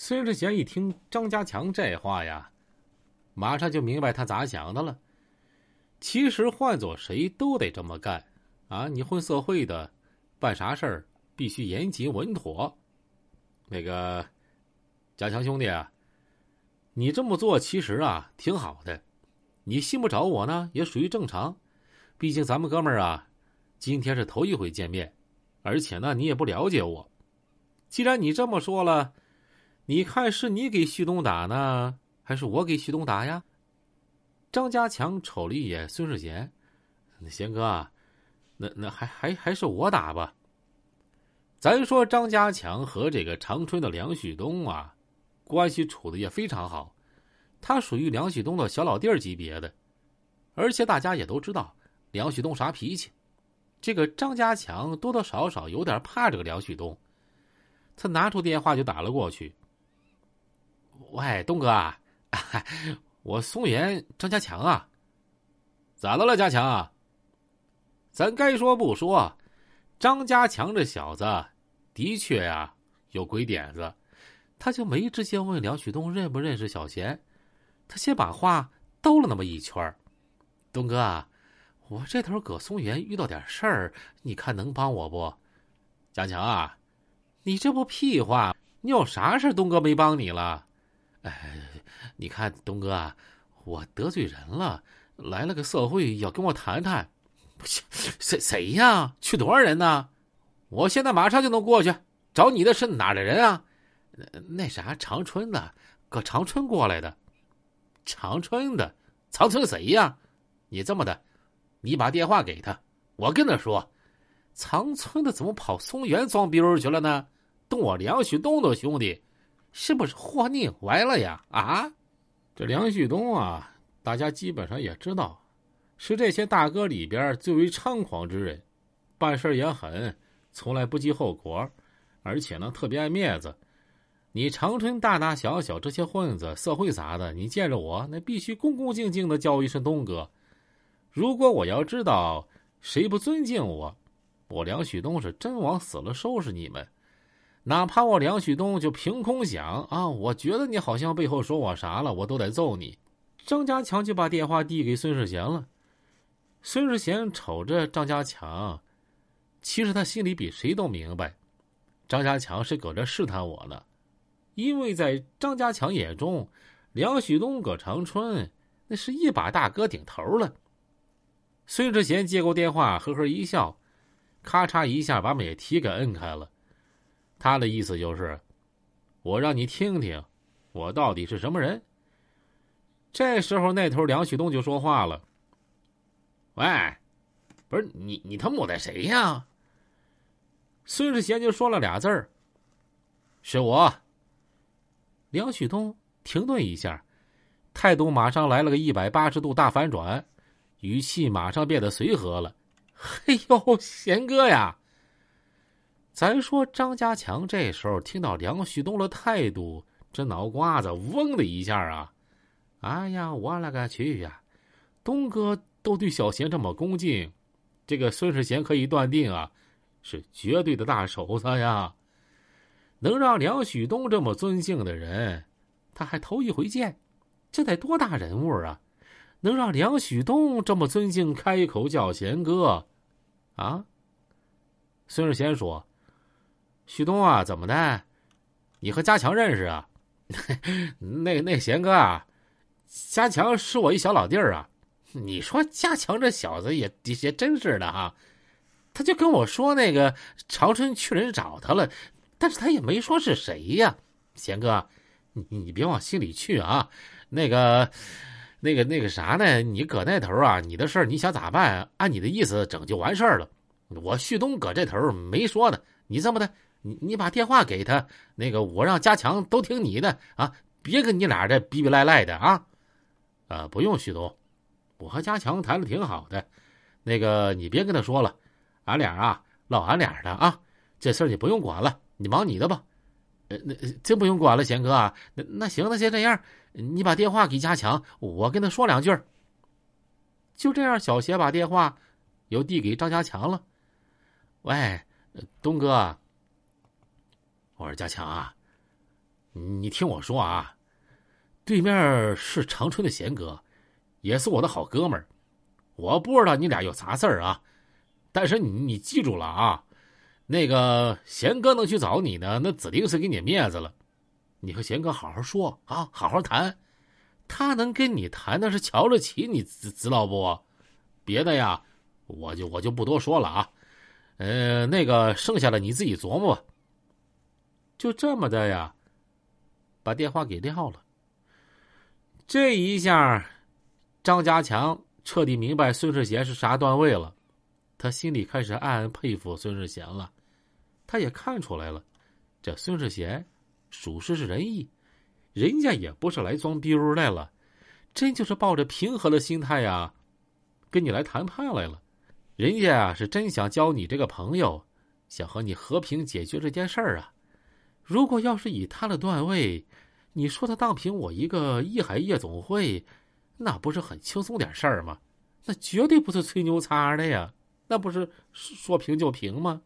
孙世贤一听张家强这话呀，马上就明白他咋想的了。其实换做谁都得这么干，啊，你混社会的，办啥事儿必须严谨稳妥。那个，家强兄弟啊，你这么做其实啊挺好的，你信不着我呢也属于正常，毕竟咱们哥们儿啊，今天是头一回见面，而且呢你也不了解我。既然你这么说了。你看，是你给旭东打呢，还是我给旭东打呀？张家强瞅了一眼孙世贤，贤哥，那那还还还是我打吧。咱说张家强和这个长春的梁旭东啊，关系处的也非常好，他属于梁旭东的小老弟儿级别的，而且大家也都知道梁旭东啥脾气，这个张家强多多少少有点怕这个梁旭东，他拿出电话就打了过去。喂，东哥啊，我松原张家强啊，咋的了，家强？啊？咱该说不说，张家强这小子的确呀有鬼点子，他就没直接问梁旭东认不认识小贤，他先把话兜了那么一圈东哥啊，我这头搁松原遇到点事儿，你看能帮我不？家强啊，你这不屁话，你有啥事东哥没帮你了？哎，你看东哥啊，我得罪人了，来了个社会要跟我谈谈，不行，谁谁呀？去多少人呢？我现在马上就能过去找你的是哪的人啊？那啥，长春的，搁长春过来的，长春的，长春谁呀？你这么的，你把电话给他，我跟他说，长春的怎么跑松原装逼去了呢？动我梁旭东的兄弟。是不是活腻歪了呀？啊，这梁旭东啊，大家基本上也知道，是这些大哥里边最为猖狂之人，办事也狠，从来不计后果，而且呢特别爱面子。你长春大大小小这些混子，社会啥的，你见着我那必须恭恭敬敬的叫一声东哥。如果我要知道谁不尊敬我，我梁旭东是真往死了收拾你们。哪怕我梁旭东就凭空想啊，我觉得你好像背后说我啥了，我都得揍你。张家强就把电话递给孙世贤了。孙世贤瞅着张家强，其实他心里比谁都明白，张家强是搁这试探我呢。因为在张家强眼中，梁旭东搁长春那是一把大哥顶头了。孙世贤接过电话，呵呵一笑，咔嚓一下把美提给摁开了。他的意思就是，我让你听听，我到底是什么人。这时候，那头梁旭东就说话了：“喂，不是你，你他母的谁呀？”孙世贤就说了俩字儿：“是我。”梁旭东停顿一下，态度马上来了个一百八十度大反转，语气马上变得随和了：“嘿 呦，贤哥呀！”咱说张家强这时候听到梁旭东的态度，这脑瓜子嗡的一下啊！哎呀，我勒个去呀！东哥都对小贤这么恭敬，这个孙世贤可以断定啊，是绝对的大手子呀！能让梁旭东这么尊敬的人，他还头一回见，这得多大人物啊！能让梁旭东这么尊敬，开口叫贤哥，啊？孙世贤说。旭东啊，怎么的？你和家强认识啊？那那贤哥啊，家强是我一小老弟儿啊。你说家强这小子也也真是的哈，他就跟我说那个长春去人找他了，但是他也没说是谁呀。贤哥，你你别往心里去啊。那个那个那个啥呢？你搁那头啊，你的事儿你想咋办？按你的意思整就完事儿了。我旭东搁这头没说的，你这么的。你你把电话给他，那个我让家强都听你的啊，别跟你俩这逼逼赖赖的啊，啊不用旭东，我和家强谈的挺好的，那个你别跟他说了，俺俩啊唠俺俩的啊，这事儿你不用管了，你忙你的吧，呃那真不用管了，贤哥啊，那那行，那先这样，你把电话给家强，我跟他说两句。就这样，小邪把电话又递给张家强了，喂，东哥。我说：“家强啊，你听我说啊，对面是长春的贤哥，也是我的好哥们儿。我不知道你俩有啥事儿啊，但是你你记住了啊，那个贤哥能去找你呢，那指定是给你面子了。你和贤哥好好说啊，好好谈。他能跟你谈，那是瞧得起你，知知道不？别的呀，我就我就不多说了啊。呃，那个剩下的你自己琢磨吧。就这么的呀，把电话给撂了。这一下，张家强彻底明白孙世贤是啥段位了。他心里开始暗暗佩服孙世贤了。他也看出来了，这孙世贤属实是仁义。人家也不是来装逼来了，真就是抱着平和的心态呀，跟你来谈判来了。人家啊是真想交你这个朋友，想和你和平解决这件事儿啊。如果要是以他的段位，你说他当平我一个艺海夜总会，那不是很轻松点事儿吗？那绝对不是吹牛叉的呀，那不是说平就平吗？